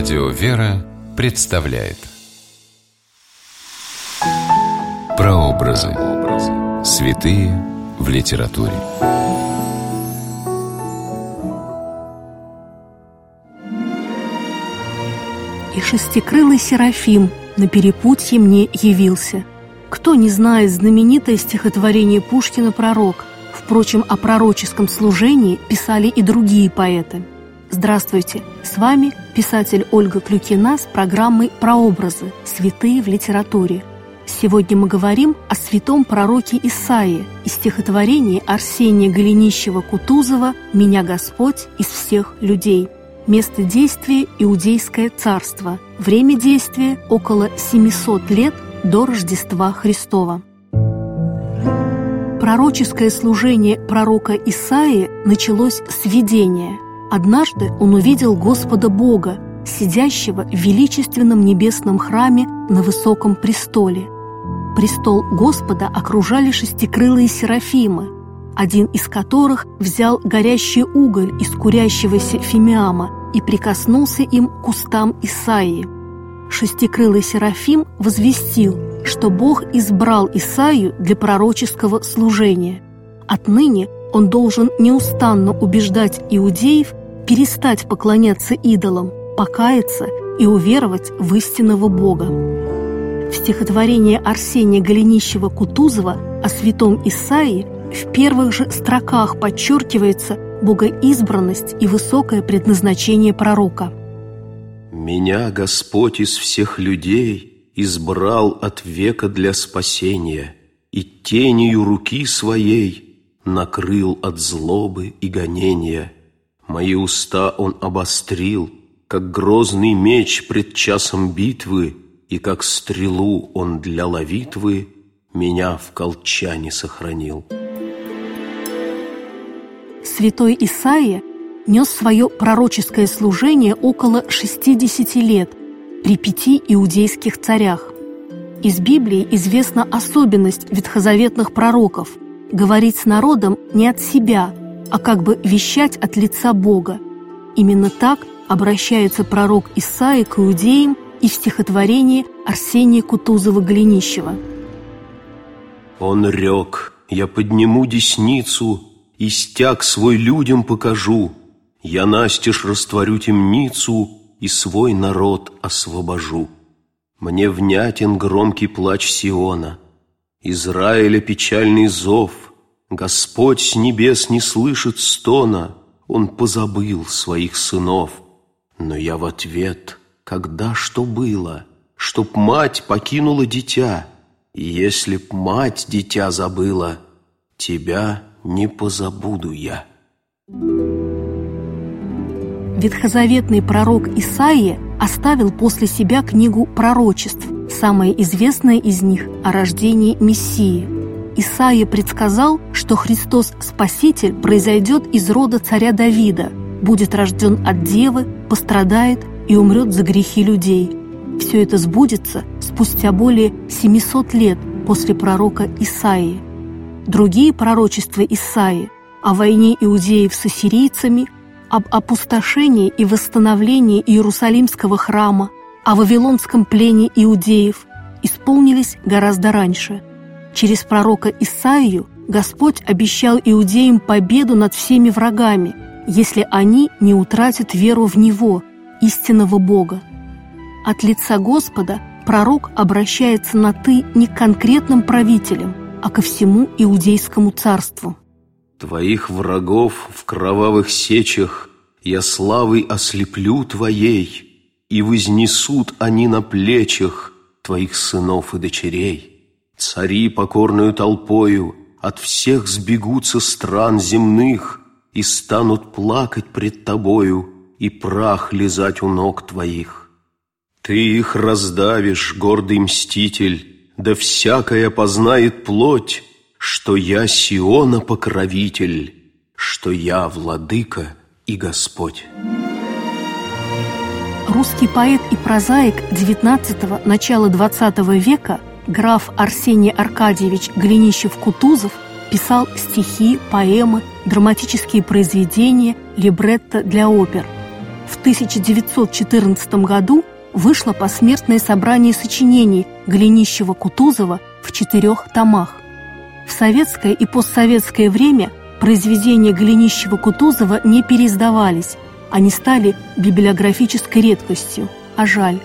Радио «Вера» представляет Прообразы. Святые в литературе. И шестикрылый Серафим на перепутье мне явился. Кто не знает знаменитое стихотворение Пушкина «Пророк»? Впрочем, о пророческом служении писали и другие поэты. Здравствуйте! С вами писатель Ольга Клюкина с программой «Прообразы. Святые в литературе». Сегодня мы говорим о святом пророке Исаии из стихотворения Арсения Голенищева-Кутузова «Меня Господь из всех людей». Место действия – Иудейское царство. Время действия – около 700 лет до Рождества Христова. Пророческое служение пророка Исаии началось с видения. Однажды он увидел Господа Бога, сидящего в величественном небесном храме на высоком престоле. Престол Господа окружали шестикрылые серафимы, один из которых взял горящий уголь из курящегося фимиама и прикоснулся им к кустам Исаии. Шестикрылый серафим возвестил, что Бог избрал Исаию для пророческого служения. Отныне он должен неустанно убеждать иудеев перестать поклоняться идолам, покаяться и уверовать в истинного Бога. В стихотворении Арсения Голенищева-Кутузова о святом Исаии в первых же строках подчеркивается богоизбранность и высокое предназначение пророка. «Меня Господь из всех людей избрал от века для спасения и тенью руки своей накрыл от злобы и гонения. Мои уста Он обострил, как грозный меч пред часом битвы, и как стрелу Он для ловитвы меня в колчане сохранил». Святой Исаия нес свое пророческое служение около 60 лет при пяти иудейских царях. Из Библии известна особенность ветхозаветных пророков – говорить с народом не от себя, а как бы вещать от лица Бога. Именно так обращается пророк Исаия к иудеям и в стихотворении Арсения Кутузова-Голенищева. «Он рек, я подниму десницу, и стяг свой людям покажу. Я настежь растворю темницу и свой народ освобожу. Мне внятен громкий плач Сиона, Израиля печальный зов. Господь с небес не слышит стона, Он позабыл своих сынов. Но я в ответ, когда что было, Чтоб мать покинула дитя, И если б мать дитя забыла, Тебя не позабуду я. Ветхозаветный пророк Исаия оставил после себя книгу пророчеств, самое известное из них о рождении Мессии. Исаия предсказал, что Христос Спаситель произойдет из рода царя Давида, будет рожден от девы, пострадает и умрет за грехи людей. Все это сбудется спустя более 700 лет после пророка Исаии – другие пророчества Исаи о войне иудеев с ассирийцами, об опустошении и восстановлении Иерусалимского храма, о вавилонском плене иудеев исполнились гораздо раньше. Через пророка Исаию Господь обещал иудеям победу над всеми врагами, если они не утратят веру в Него, истинного Бога. От лица Господа пророк обращается на «ты» не к конкретным правителям, а ко всему Иудейскому царству. Твоих врагов в кровавых сечах я славой ослеплю Твоей, и вознесут они на плечах Твоих сынов и дочерей. Цари покорную толпою от всех сбегутся стран земных и станут плакать пред Тобою и прах лизать у ног Твоих. Ты их раздавишь, гордый мститель, да всякая познает плоть, что я Сиона покровитель, что я владыка и Господь. Русский поэт и прозаик XIX – начала XX века граф Арсений Аркадьевич Голенищев-Кутузов писал стихи, поэмы, драматические произведения, либретто для опер. в 1914 году вышло посмертное собрание сочинений Голенищева-Кутузова в четырех томах. В советское и постсоветское время произведения Голенищева-Кутузова не переиздавались, они стали библиографической редкостью, а жаль.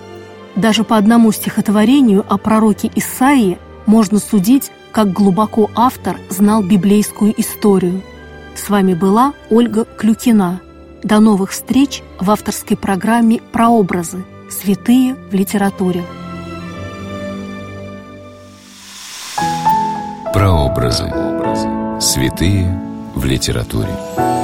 Даже по одному стихотворению о пророке Исаии можно судить, как глубоко автор знал библейскую историю. С вами была Ольга Клюкина. До новых встреч в авторской программе «Прообразы. Святые в литературе». Прообразы. Святые в литературе.